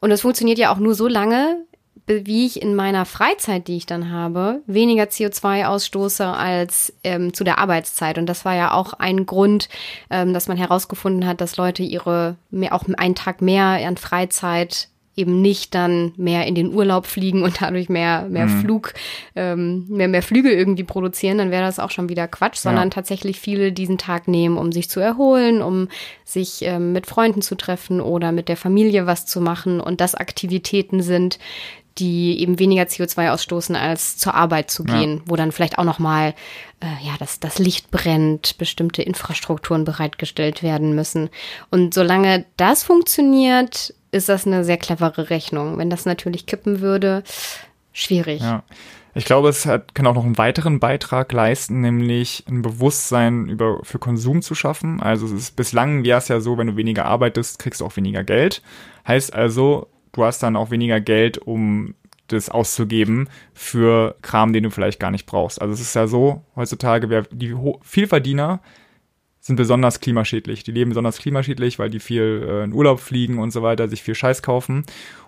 Und das funktioniert ja auch nur so lange, wie ich in meiner Freizeit, die ich dann habe, weniger CO2 ausstoße als ähm, zu der Arbeitszeit. Und das war ja auch ein Grund, ähm, dass man herausgefunden hat, dass Leute ihre mehr, auch einen Tag mehr an Freizeit eben nicht dann mehr in den Urlaub fliegen und dadurch mehr, mehr mhm. Flug, ähm, mehr, mehr Flüge irgendwie produzieren, dann wäre das auch schon wieder Quatsch, sondern ja. tatsächlich viele diesen Tag nehmen, um sich zu erholen, um sich ähm, mit Freunden zu treffen oder mit der Familie was zu machen und das Aktivitäten sind, die eben weniger CO2 ausstoßen, als zur Arbeit zu gehen, ja. wo dann vielleicht auch nochmal äh, ja, das, das Licht brennt, bestimmte Infrastrukturen bereitgestellt werden müssen. Und solange das funktioniert, ist das eine sehr clevere Rechnung. Wenn das natürlich kippen würde, schwierig. Ja. Ich glaube, es hat, kann auch noch einen weiteren Beitrag leisten, nämlich ein Bewusstsein über, für Konsum zu schaffen. Also es ist, bislang wäre es ja so, wenn du weniger arbeitest, kriegst du auch weniger Geld. Heißt also, du hast dann auch weniger Geld, um das auszugeben für Kram, den du vielleicht gar nicht brauchst. Also es ist ja so, heutzutage, wer die Vielverdiener sind besonders klimaschädlich. Die leben besonders klimaschädlich, weil die viel äh, in Urlaub fliegen und so weiter, sich viel Scheiß kaufen.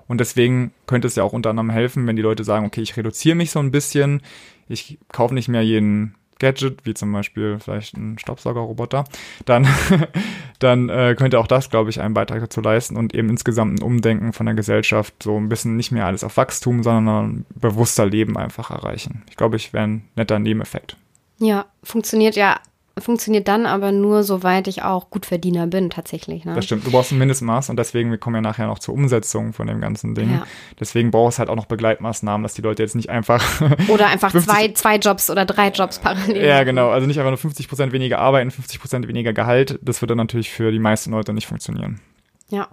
Und deswegen könnte es ja auch unter anderem helfen, wenn die Leute sagen, okay, ich reduziere mich so ein bisschen, ich kaufe nicht mehr jeden Gadget, wie zum Beispiel vielleicht ein Staubsaugerroboter, dann, [laughs] dann äh, könnte auch das, glaube ich, einen Beitrag dazu leisten und eben insgesamt ein Umdenken von der Gesellschaft, so ein bisschen nicht mehr alles auf Wachstum, sondern bewusster Leben einfach erreichen. Ich glaube, ich wäre ein netter Nebeneffekt. Ja, funktioniert ja funktioniert dann aber nur, soweit ich auch Gutverdiener bin, tatsächlich. Ne? Das stimmt. Du brauchst ein Mindestmaß und deswegen, wir kommen ja nachher noch zur Umsetzung von dem ganzen Ding. Ja. Deswegen brauchst du halt auch noch Begleitmaßnahmen, dass die Leute jetzt nicht einfach. [laughs] Oder einfach zwei, zwei Jobs oder drei Jobs parallel. Ja, genau. Also nicht einfach nur 50 Prozent weniger arbeiten, 50 Prozent weniger Gehalt. Das würde natürlich für die meisten Leute nicht funktionieren. Ja.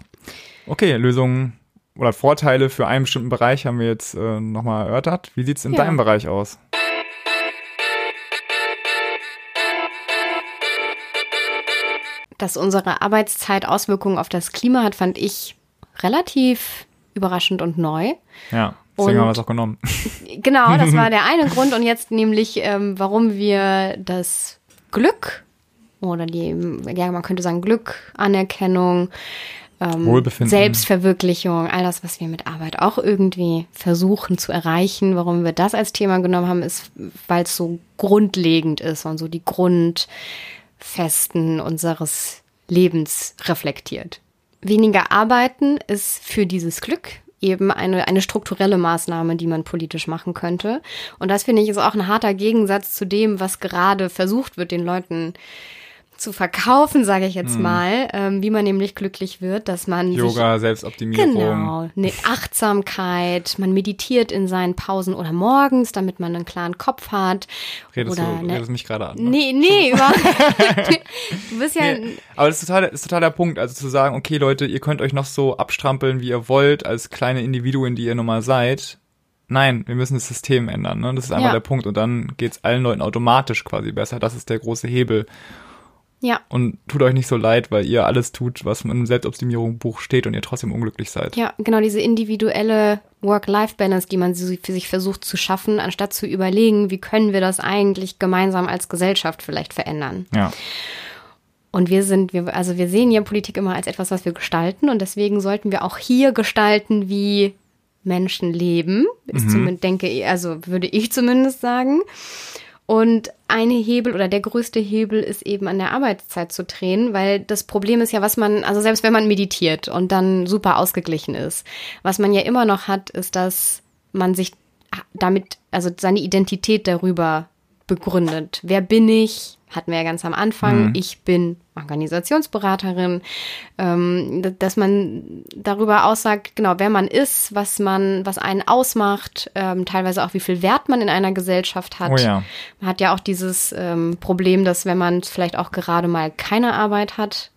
Okay, Lösungen oder Vorteile für einen bestimmten Bereich haben wir jetzt äh, nochmal erörtert. Wie sieht es in ja. deinem Bereich aus? Dass unsere Arbeitszeit Auswirkungen auf das Klima hat, fand ich relativ überraschend und neu. Ja. Deswegen und, haben wir es auch genommen. [laughs] Genau, das war der eine [laughs] Grund. Und jetzt nämlich, ähm, warum wir das Glück oder die, ja, man könnte sagen Glück, Anerkennung, ähm, Selbstverwirklichung, all das, was wir mit Arbeit auch irgendwie versuchen zu erreichen. Warum wir das als Thema genommen haben, ist, weil es so grundlegend ist und so die Grund, Festen unseres Lebens reflektiert. Weniger arbeiten ist für dieses Glück eben eine, eine strukturelle Maßnahme, die man politisch machen könnte. Und das finde ich ist auch ein harter Gegensatz zu dem, was gerade versucht wird, den Leuten zu verkaufen, sage ich jetzt mhm. mal, ähm, wie man nämlich glücklich wird, dass man Yoga, sich, Selbstoptimierung, genau, eine Achtsamkeit, man meditiert in seinen Pausen oder morgens, damit man einen klaren Kopf hat. Redest oder, du ne, redest mich gerade an? Ne? Nee, nee, überhaupt [laughs] Du bist ja nee, aber das ist total, ist total der Punkt, also zu sagen, okay Leute, ihr könnt euch noch so abstrampeln, wie ihr wollt, als kleine Individuen, die ihr nun mal seid. Nein, wir müssen das System ändern. Ne? Das ist einfach ja. der Punkt. Und dann geht's allen Leuten automatisch quasi besser. Das ist der große Hebel. Ja. Und tut euch nicht so leid, weil ihr alles tut, was im Selbstoptimierungsbuch steht und ihr trotzdem unglücklich seid. Ja, genau, diese individuelle Work-Life-Balance, die man für sich versucht zu schaffen, anstatt zu überlegen, wie können wir das eigentlich gemeinsam als Gesellschaft vielleicht verändern. Ja. Und wir sind, wir, also wir sehen ja Politik immer als etwas, was wir gestalten und deswegen sollten wir auch hier gestalten, wie Menschen leben. Ist mhm. zumindest, denke ich, also würde ich zumindest sagen. Und eine Hebel oder der größte Hebel ist eben an der Arbeitszeit zu drehen, weil das Problem ist ja, was man, also selbst wenn man meditiert und dann super ausgeglichen ist, was man ja immer noch hat, ist, dass man sich damit, also seine Identität darüber begründet. Wer bin ich? Hatten wir ja ganz am Anfang. Mhm. Ich bin Organisationsberaterin, ähm, dass man darüber aussagt, genau, wer man ist, was man, was einen ausmacht, ähm, teilweise auch wie viel Wert man in einer Gesellschaft hat. Oh ja. Man hat ja auch dieses ähm, Problem, dass wenn man vielleicht auch gerade mal keine Arbeit hat,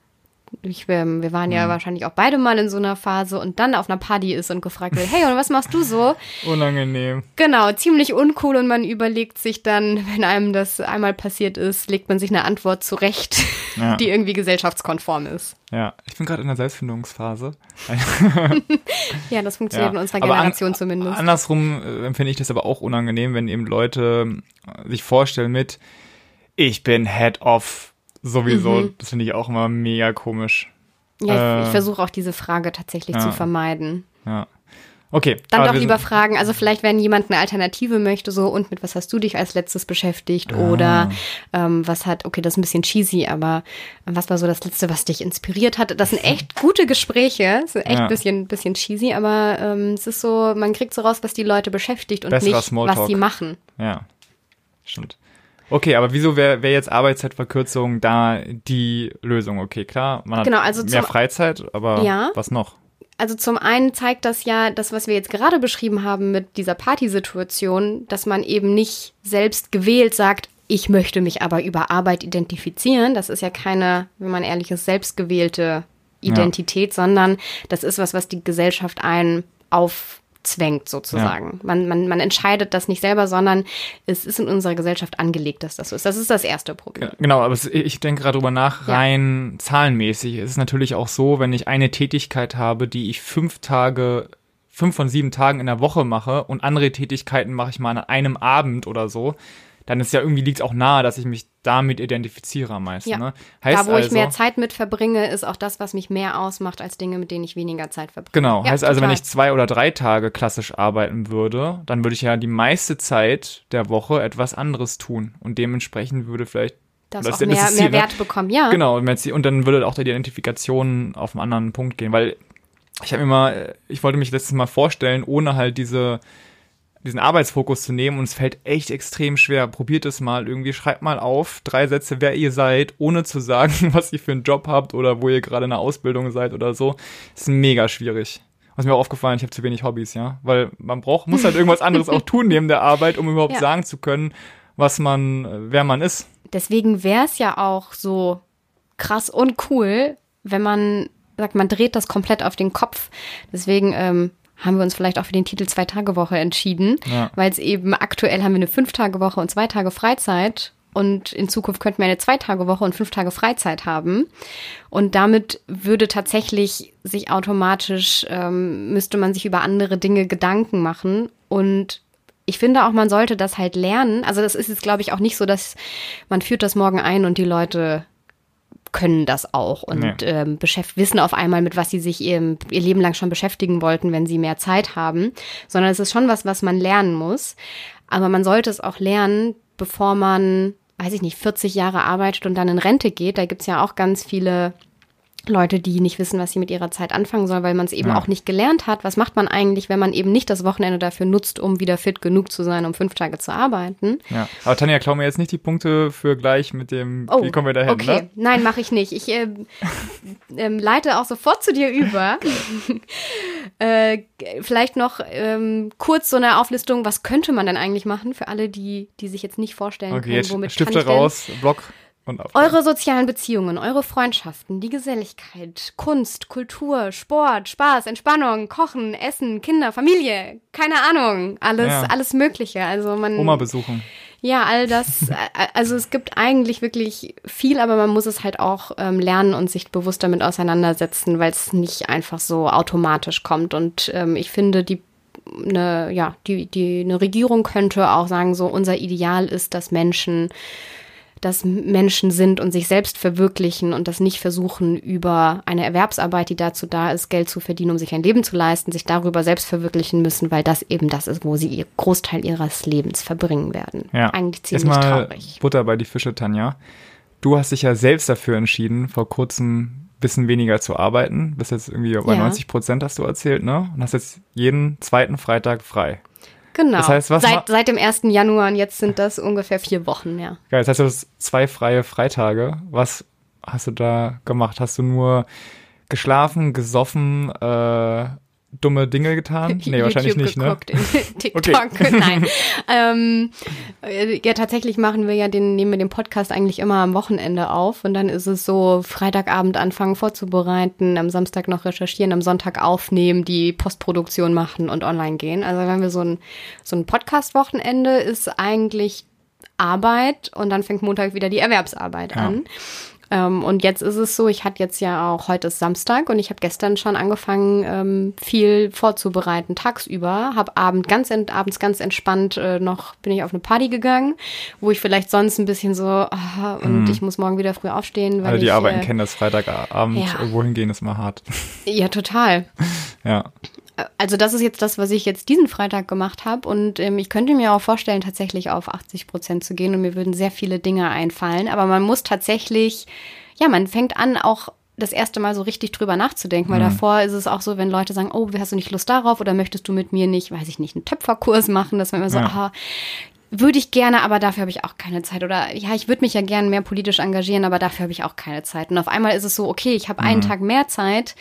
ich, ähm, wir waren ja mhm. wahrscheinlich auch beide mal in so einer Phase und dann auf einer Party ist und gefragt wird, hey, und was machst du so? Unangenehm. Genau, ziemlich uncool und man überlegt sich dann, wenn einem das einmal passiert ist, legt man sich eine Antwort zurecht, ja. die irgendwie gesellschaftskonform ist. Ja, ich bin gerade in der Selbstfindungsphase. [laughs] [laughs] ja, das funktioniert ja. in unserer Generation an, zumindest. Andersrum äh, empfinde ich das aber auch unangenehm, wenn eben Leute äh, sich vorstellen mit, ich bin Head of sowieso. Mhm. Das finde ich auch immer mega komisch. Ja, äh, ich, versuche auch diese Frage tatsächlich ja. zu vermeiden. Ja. Okay. Dann doch lieber fragen, also vielleicht, wenn jemand eine Alternative möchte, so, und mit was hast du dich als letztes beschäftigt? Ah. Oder ähm, was hat, okay, das ist ein bisschen cheesy, aber was war so das Letzte, was dich inspiriert hat? Das sind [laughs] echt gute Gespräche. Das ist echt ein ja. bisschen, bisschen cheesy, aber ähm, es ist so, man kriegt so raus, was die Leute beschäftigt und Besserer nicht, Smalltalk. was sie machen. Ja, stimmt. Okay, aber wieso wäre wär jetzt Arbeitszeitverkürzung da die Lösung? Okay, klar, man hat genau, also mehr Freizeit, aber ja, was noch? Also zum einen zeigt das ja, das, was wir jetzt gerade beschrieben haben mit dieser Partysituation, dass man eben nicht selbst gewählt sagt, ich möchte mich aber über Arbeit identifizieren. Das ist ja keine, wenn man ehrlich ist, selbstgewählte Identität, ja. sondern das ist was, was die Gesellschaft einen auf zwängt sozusagen. Ja. Man, man, man entscheidet das nicht selber, sondern es ist in unserer Gesellschaft angelegt, dass das so ist. Das ist das erste Problem. Genau, aber ich denke gerade drüber nach, rein ja. zahlenmäßig. Es ist natürlich auch so, wenn ich eine Tätigkeit habe, die ich fünf Tage fünf von sieben Tagen in der Woche mache und andere Tätigkeiten mache ich mal an einem Abend oder so, dann ist ja irgendwie liegt auch nahe, dass ich mich damit identifiziere am meisten. Ja. Ne? Heißt da, wo also, ich mehr Zeit mit verbringe, ist auch das, was mich mehr ausmacht als Dinge, mit denen ich weniger Zeit verbringe. Genau. Ja, heißt total. also, wenn ich zwei oder drei Tage klassisch arbeiten würde, dann würde ich ja die meiste Zeit der Woche etwas anderes tun und dementsprechend würde vielleicht das, das auch mehr, das Ziel, mehr ne? Wert bekommen, ja. Genau, und dann würde auch die Identifikation auf einen anderen Punkt gehen, weil ich habe immer, ich wollte mich letztes Mal vorstellen, ohne halt diese diesen Arbeitsfokus zu nehmen und es fällt echt extrem schwer. Probiert es mal irgendwie, schreibt mal auf, drei Sätze, wer ihr seid, ohne zu sagen, [laughs] was ihr für einen Job habt oder wo ihr gerade in der Ausbildung seid oder so. ist mega schwierig. Was mir auch aufgefallen, ich habe zu wenig Hobbys, ja, weil man braucht, muss halt irgendwas anderes auch [laughs] tun neben der Arbeit, um überhaupt ja. sagen zu können, was man, wer man ist. Deswegen wäre es ja auch so krass und cool, wenn man sagt, man dreht das komplett auf den Kopf. Deswegen ähm, haben wir uns vielleicht auch für den Titel Zwei-Tage-Woche entschieden, ja. weil es eben aktuell haben wir eine Fünf-Tage-Woche und zwei Tage Freizeit und in Zukunft könnten wir eine Zwei-Tage-Woche und fünf Tage Freizeit haben. Und damit würde tatsächlich sich automatisch, ähm, müsste man sich über andere Dinge Gedanken machen. Und ich finde auch, man sollte das halt lernen. Also das ist jetzt, glaube ich, auch nicht so, dass man führt das morgen ein und die Leute können das auch und ja. ähm, wissen auf einmal, mit was sie sich ihr, ihr Leben lang schon beschäftigen wollten, wenn sie mehr Zeit haben, sondern es ist schon was, was man lernen muss. Aber man sollte es auch lernen, bevor man, weiß ich nicht, 40 Jahre arbeitet und dann in Rente geht. Da gibt's ja auch ganz viele Leute, die nicht wissen, was sie mit ihrer Zeit anfangen sollen, weil man es eben ja. auch nicht gelernt hat. Was macht man eigentlich, wenn man eben nicht das Wochenende dafür nutzt, um wieder fit genug zu sein, um fünf Tage zu arbeiten? Ja, aber Tanja, klauen wir jetzt nicht die Punkte für gleich mit dem, oh, wie kommen wir dahin? Okay, ne? nein, mache ich nicht. Ich äh, [laughs] äh, leite auch sofort zu dir über. [laughs] äh, vielleicht noch ähm, kurz so eine Auflistung, was könnte man denn eigentlich machen für alle, die, die sich jetzt nicht vorstellen okay, können, womit Stifte kann ich raus, Block. Eure sozialen Beziehungen, eure Freundschaften, die Geselligkeit, Kunst, Kultur, Sport, Spaß, Entspannung, Kochen, Essen, Kinder, Familie, keine Ahnung, alles, ja. alles Mögliche. Also man. Oma besuchen. Ja, all das. also es gibt eigentlich wirklich viel, aber man muss es halt auch ähm, lernen und sich bewusst damit auseinandersetzen, weil es nicht einfach so automatisch kommt. Und ähm, ich finde, die eine, ja, die, die, eine Regierung könnte auch sagen, so unser Ideal ist, dass Menschen dass Menschen sind und sich selbst verwirklichen und das nicht versuchen, über eine Erwerbsarbeit, die dazu da ist, Geld zu verdienen, um sich ein Leben zu leisten, sich darüber selbst verwirklichen müssen, weil das eben das ist, wo sie ihr Großteil ihres Lebens verbringen werden. Ja. Eigentlich ziemlich Erstmal traurig. Butter bei die Fische, Tanja. Du hast dich ja selbst dafür entschieden, vor kurzem bisschen weniger zu arbeiten. Bis jetzt irgendwie bei Ja. 90 Prozent hast du erzählt, ne? Und hast jetzt jeden zweiten Freitag frei. Genau. Das heißt, was seit, seit dem 1. Januar und jetzt sind das ungefähr vier Wochen, ja. Geil, das heißt, du hast zwei freie Freitage. Was hast du da gemacht? Hast du nur geschlafen, gesoffen, äh, dumme Dinge getan? [laughs] Nee, wahrscheinlich nicht, ne? geguckt, in [laughs] TikTok. [laughs] Nein. ähm, äh, ja, tatsächlich machen wir ja den, nehmen wir den Podcast eigentlich immer am Wochenende auf und dann ist es so, Freitagabend anfangen vorzubereiten, am Samstag noch recherchieren, am Sonntag aufnehmen, die Postproduktion machen und online gehen. Also wenn wir so ein, so ein Podcast-Wochenende ist eigentlich Arbeit und dann fängt Montag wieder die Erwerbsarbeit Ja. an. Ähm, und jetzt ist es so, ich hatte jetzt ja auch, heute ist Samstag und ich habe gestern schon angefangen, ähm, viel vorzubereiten, tagsüber. Habe Abend ganz ent, abends ganz entspannt äh, noch, bin ich auf eine Party gegangen, wo ich vielleicht sonst ein bisschen so, ah, und ich muss morgen wieder früh aufstehen. Weil. Alle, die ich, arbeiten, äh, kennen das Freitagabend ja. irgendwo hingehen, ist mal hart. Ja, total. [laughs] ja. Also das ist jetzt das, was ich jetzt diesen Freitag gemacht habe. Und ähm, ich könnte mir auch vorstellen, tatsächlich auf 80 Prozent zu gehen. Und mir würden sehr viele Dinge einfallen. Aber man muss tatsächlich, ja, man fängt an, auch das erste Mal so richtig drüber nachzudenken. Weil davor ist es auch so, wenn Leute sagen, oh, hast du nicht Lust darauf? Oder möchtest du mit mir nicht, weiß ich nicht, einen Töpferkurs machen? Dass man immer so, Ja. ah, würde ich gerne, aber dafür habe ich auch keine Zeit. Oder ja, ich würde mich ja gerne mehr politisch engagieren, aber dafür habe ich auch keine Zeit. Und auf einmal ist es so, okay, ich habe einen Tag mehr Zeit.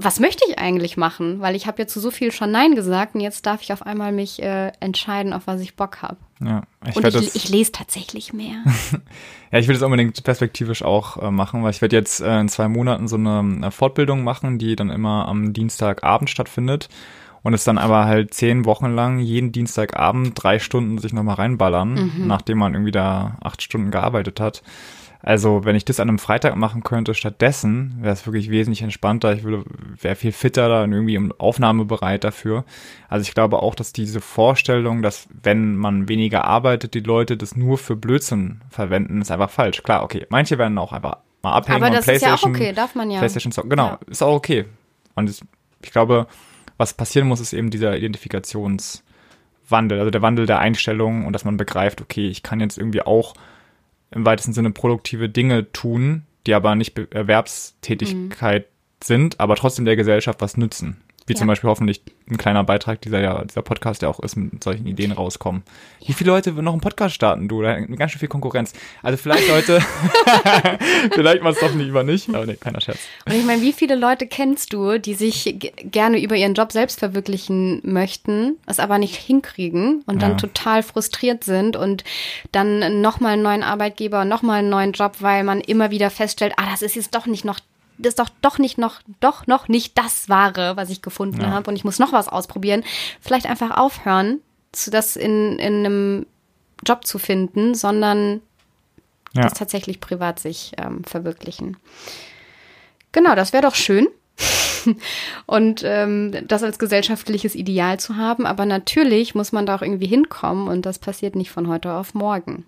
Was möchte ich eigentlich machen? Weil ich habe ja zu so viel schon Nein gesagt und jetzt darf ich auf einmal mich äh, entscheiden, auf was ich Bock habe. Ja, ich Und ich, das, ich lese tatsächlich mehr. [laughs] ja, ich will das unbedingt perspektivisch auch äh, machen, weil ich werde jetzt äh, in zwei Monaten so eine, äh, Fortbildung machen, die dann immer am Dienstagabend stattfindet. Und es dann aber halt zehn Wochen lang jeden Dienstagabend drei Stunden sich nochmal reinballern, nachdem man irgendwie da acht Stunden gearbeitet hat. Also, wenn ich das an einem Freitag machen könnte, stattdessen wäre es wirklich wesentlich entspannter. Ich würde, wäre viel fitter da und irgendwie Aufnahmebereit dafür. Also ich glaube auch, dass diese Vorstellung, dass wenn man weniger arbeitet, die Leute das nur für Blödsinn verwenden, ist einfach falsch. Klar, okay. Manche werden auch einfach mal abhängen aber das ist ja auch okay, darf man ja. Playstation zocken. Genau, Ja. ist auch okay. Und es, ich glaube, was passieren muss, ist eben dieser Identifikationswandel, also der Wandel der Einstellung und dass man begreift, okay, ich kann jetzt irgendwie auch im weitesten Sinne produktive Dinge tun, die aber nicht Erwerbstätigkeit sind, aber trotzdem der Gesellschaft was nützen. Wie zum Ja. Beispiel hoffentlich ein kleiner Beitrag dieser, dieser Podcast, der auch ist, mit solchen Ideen rauskommen. Wie viele Leute noch einen Podcast starten, du? Da ganz schön viel Konkurrenz. Also vielleicht Leute, [laughs] vielleicht mal es doch lieber nicht, aber nee, keiner Scherz. Und ich meine, wie viele Leute kennst du, die sich gerne über ihren Job selbst verwirklichen möchten, es aber nicht hinkriegen und dann Ja. total frustriert sind und dann nochmal einen neuen Arbeitgeber, nochmal einen neuen Job, weil man immer wieder feststellt, ah, das ist jetzt doch nicht noch das ist doch doch nicht noch doch noch nicht das wahre, was ich gefunden Ja. habe und ich muss noch was ausprobieren. Vielleicht einfach aufhören, das in, in einem Job zu finden, sondern Ja. das tatsächlich privat sich ähm, verwirklichen. Genau, das wäre doch schön. [laughs] und ähm, das als gesellschaftliches Ideal zu haben. Aber natürlich muss man da auch irgendwie hinkommen und das passiert nicht von heute auf morgen.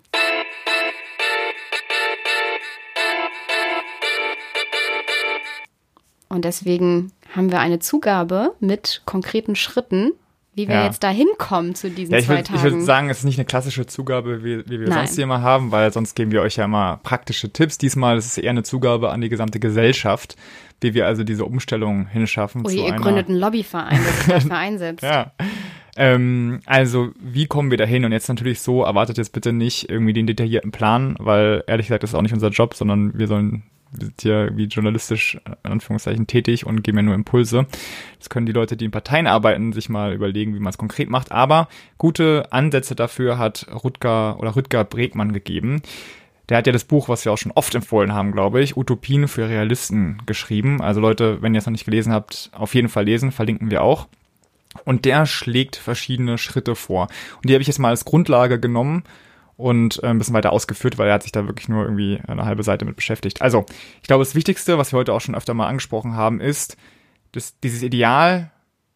Und deswegen haben wir eine Zugabe mit konkreten Schritten, wie wir Ja. jetzt da hinkommen zu diesen Ja, ich zwei würde Tagen. würd sagen, es ist nicht eine klassische Zugabe, wie, wie wir Nein. sonst hier immer haben, weil sonst geben wir euch ja immer praktische Tipps. Diesmal ist es eher eine Zugabe an die gesamte Gesellschaft, wie wir also diese Umstellung hinschaffen. Oder zu ihr einer, gründet einen Lobbyverein, der sich dafür [laughs] einsetzt. Ja. Ähm, also, wie kommen wir da hin? Und jetzt natürlich so, erwartet jetzt bitte nicht irgendwie den detaillierten Plan, weil ehrlich gesagt, das ist auch nicht unser Job, sondern wir sollen, wir sind hier wie journalistisch, in Anführungszeichen, tätig und geben ja nur Impulse. Das können die Leute, die in Parteien arbeiten, sich mal überlegen, wie man es konkret macht. Aber gute Ansätze dafür hat Rutger oder Rüdger Bregmann gegeben. Der hat ja das Buch, was wir auch schon oft empfohlen haben, glaube ich, Utopien für Realisten geschrieben. Also Leute, wenn ihr es noch nicht gelesen habt, auf jeden Fall lesen, verlinken wir auch. Und der schlägt verschiedene Schritte vor. Und die habe ich jetzt mal als Grundlage genommen und äh, ein bisschen weiter ausgeführt, weil er hat sich da wirklich nur irgendwie eine halbe Seite mit beschäftigt. Also, ich glaube, das Wichtigste, was wir heute auch schon öfter mal angesprochen haben, ist, dass dieses Ideal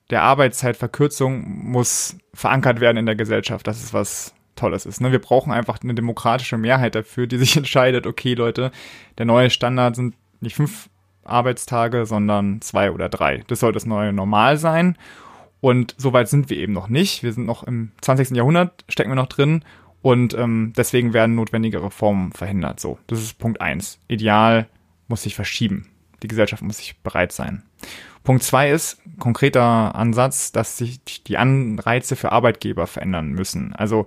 der Arbeitszeitverkürzung muss verankert werden in der Gesellschaft. Das ist was Tolles ist. Ne? Wir brauchen einfach eine demokratische Mehrheit dafür, die sich [laughs] entscheidet, okay Leute, der neue Standard sind nicht fünf Arbeitstage, sondern zwei oder drei. Das soll das neue Normal sein. Und so weit sind wir eben noch nicht. Wir sind noch im 20. Jahrhundert, stecken wir noch drin. Und ähm, deswegen werden notwendige Reformen verhindert. So, das ist Punkt eins. Ideal muss sich verschieben. Die Gesellschaft muss sich bereit sein. Punkt zwei ist konkreter Ansatz, dass sich die Anreize für Arbeitgeber verändern müssen. Also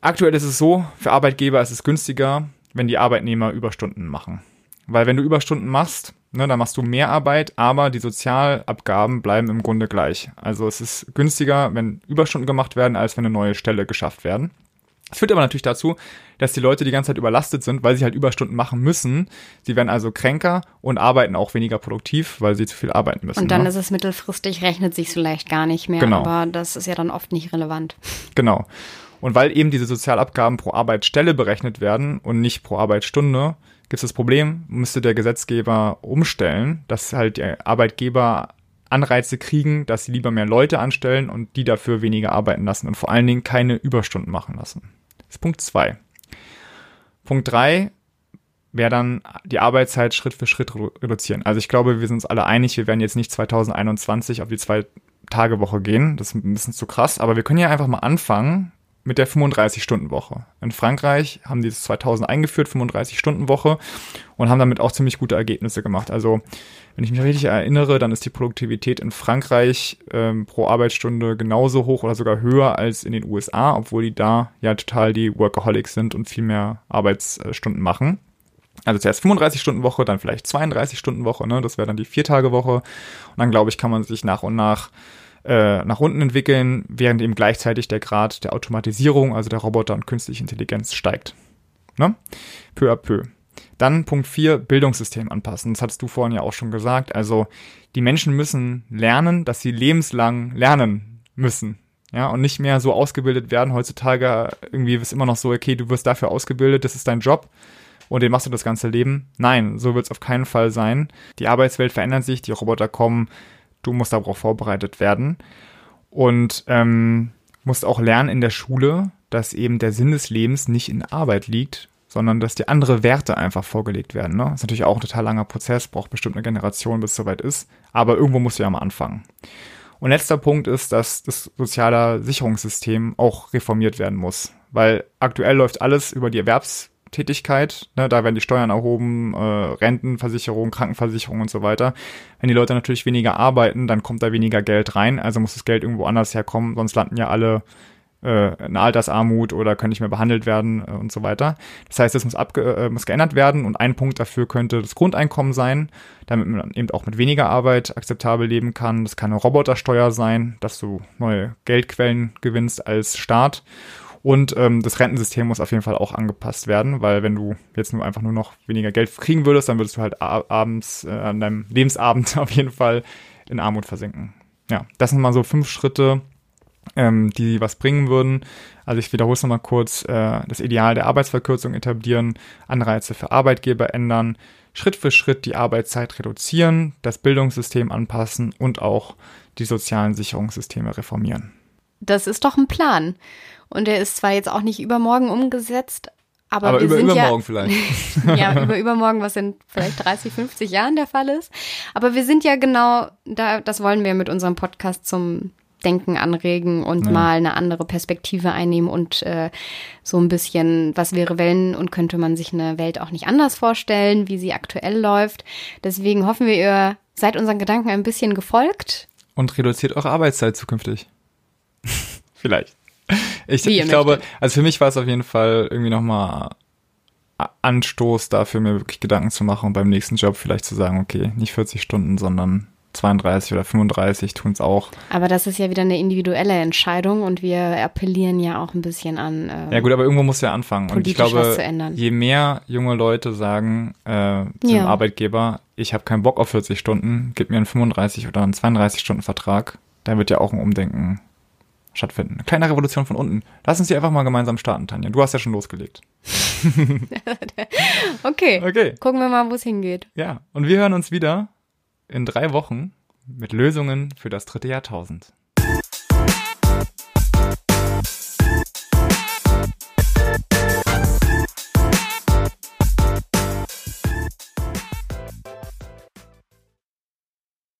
aktuell ist es so, für Arbeitgeber ist es günstiger, wenn die Arbeitnehmer Überstunden machen. Weil wenn du Überstunden machst, ne, dann machst du mehr Arbeit, aber die Sozialabgaben bleiben im Grunde gleich. Also es ist günstiger, wenn Überstunden gemacht werden, als wenn eine neue Stelle geschafft werden. Es führt aber natürlich dazu, dass die Leute die ganze Zeit überlastet sind, weil sie halt Überstunden machen müssen. Sie werden also kränker und arbeiten auch weniger produktiv, weil sie zu viel arbeiten müssen. Und dann ne? ist es mittelfristig, rechnet sich vielleicht gar nicht mehr. Genau. Aber das ist ja dann oft nicht relevant. Genau. Und weil eben diese Sozialabgaben pro Arbeitsstelle berechnet werden und nicht pro Arbeitsstunde, gibt es das Problem, müsste der Gesetzgeber umstellen, dass halt die Arbeitgeber Anreize kriegen, dass sie lieber mehr Leute anstellen und die dafür weniger arbeiten lassen und vor allen Dingen keine Überstunden machen lassen. Das ist Punkt zwei. Punkt drei wäre dann die Arbeitszeit Schritt für Schritt reduzieren. Also ich glaube, wir sind uns alle einig, wir werden jetzt nicht 2021 auf die Zwei-Tage-Woche gehen. Das ist ein bisschen zu krass, aber wir können ja einfach mal anfangen mit der 35-Stunden-Woche. In Frankreich haben die das 2000 eingeführt, 35-Stunden-Woche und haben damit auch ziemlich gute Ergebnisse gemacht. Also wenn ich mich richtig erinnere, dann ist die Produktivität in Frankreich ähm, pro Arbeitsstunde genauso hoch oder sogar höher als in den USA, obwohl die da ja total die Workaholics sind und viel mehr Arbeitsstunden machen. Also zuerst 35-Stunden-Woche, dann vielleicht 32-Stunden-Woche, ne? das wäre dann die Vier-Tage-Woche. Und dann, glaube ich, kann man sich nach und nach äh, nach unten entwickeln, während eben gleichzeitig der Grad der Automatisierung, also der Roboter und künstliche Intelligenz steigt. Ne? Peu à peu. Dann Punkt 4, Bildungssystem anpassen. Das hattest du vorhin ja auch schon gesagt. Also die Menschen müssen lernen, dass sie lebenslang lernen müssen. Ja, und nicht mehr so ausgebildet werden. Heutzutage irgendwie ist immer noch so, okay, du wirst dafür ausgebildet, das ist dein Job und den machst du das ganze Leben. Nein, so wird es auf keinen Fall sein. Die Arbeitswelt verändert sich, die Roboter kommen, du musst darauf vorbereitet werden. Und ähm, musst auch lernen in der Schule, dass eben der Sinn des Lebens nicht in Arbeit liegt, sondern dass dir andere Werte einfach vorgelegt werden. Ne? Das ist natürlich auch ein total langer Prozess, braucht bestimmt eine Generation, bis es soweit ist, aber irgendwo musst du ja mal anfangen. Und letzter Punkt ist, dass das soziale Sicherungssystem auch reformiert werden muss, weil aktuell läuft alles über die Erwerbs Tätigkeit, ne, da werden die Steuern erhoben, äh, Rentenversicherung, Krankenversicherung und so weiter. Wenn die Leute natürlich weniger arbeiten, dann kommt da weniger Geld rein, also muss das Geld irgendwo anders herkommen, sonst landen ja alle äh, in Altersarmut oder können nicht mehr behandelt werden äh, und so weiter. Das heißt, das muss, abge äh, muss geändert werden und ein Punkt dafür könnte das Grundeinkommen sein, damit man eben auch mit weniger Arbeit akzeptabel leben kann. Das kann eine Robotersteuer sein, dass du neue Geldquellen gewinnst als Staat und ähm, das Rentensystem muss auf jeden Fall auch angepasst werden, weil wenn du jetzt nur einfach nur noch weniger Geld kriegen würdest, dann würdest du halt abends äh, an deinem Lebensabend [laughs] auf jeden Fall in Armut versinken. Ja, das sind mal so fünf Schritte, ähm, die was bringen würden. Also ich wiederhole es nochmal kurz, äh, das Ideal der Arbeitsverkürzung etablieren, Anreize für Arbeitgeber ändern, Schritt für Schritt die Arbeitszeit reduzieren, das Bildungssystem anpassen und auch die sozialen Sicherungssysteme reformieren. Das ist doch ein Plan. Und der ist zwar jetzt auch nicht übermorgen umgesetzt, aber, aber wir über sind übermorgen ja, vielleicht. [laughs] ja, über übermorgen, was in vielleicht 30, 50 Jahren der Fall ist. Aber wir sind ja genau da, das wollen wir mit unserem Podcast zum Denken anregen und ja. mal eine andere Perspektive einnehmen und äh, so ein bisschen, was wäre wenn und könnte man sich eine Welt auch nicht anders vorstellen, wie sie aktuell läuft. Deswegen hoffen wir, ihr seid unseren Gedanken ein bisschen gefolgt. Und reduziert eure Arbeitszeit zukünftig. [laughs] Vielleicht. Ich, ich glaube, also für mich war es auf jeden Fall irgendwie nochmal Anstoß dafür, mir wirklich Gedanken zu machen und beim nächsten Job vielleicht zu sagen, okay, nicht 40 Stunden, sondern 32 oder 35 tun es auch. Aber das ist ja wieder eine individuelle Entscheidung und wir appellieren ja auch ein bisschen an. Äh, ja gut, aber irgendwo muss ja anfangen. Und ich glaube, je mehr junge Leute sagen äh, zum ja. Arbeitgeber, ich habe keinen Bock auf 40 Stunden, gib mir einen 35 oder einen 32 Stunden Vertrag, dann wird ja auch ein Umdenken stattfinden. Eine kleine Revolution von unten. Lass uns die einfach mal gemeinsam starten, Tanja. Du hast ja schon losgelegt. [laughs] okay. Okay. Gucken wir mal, wo es hingeht. Ja, und wir hören uns wieder in drei Wochen mit Lösungen für das dritte Jahrtausend.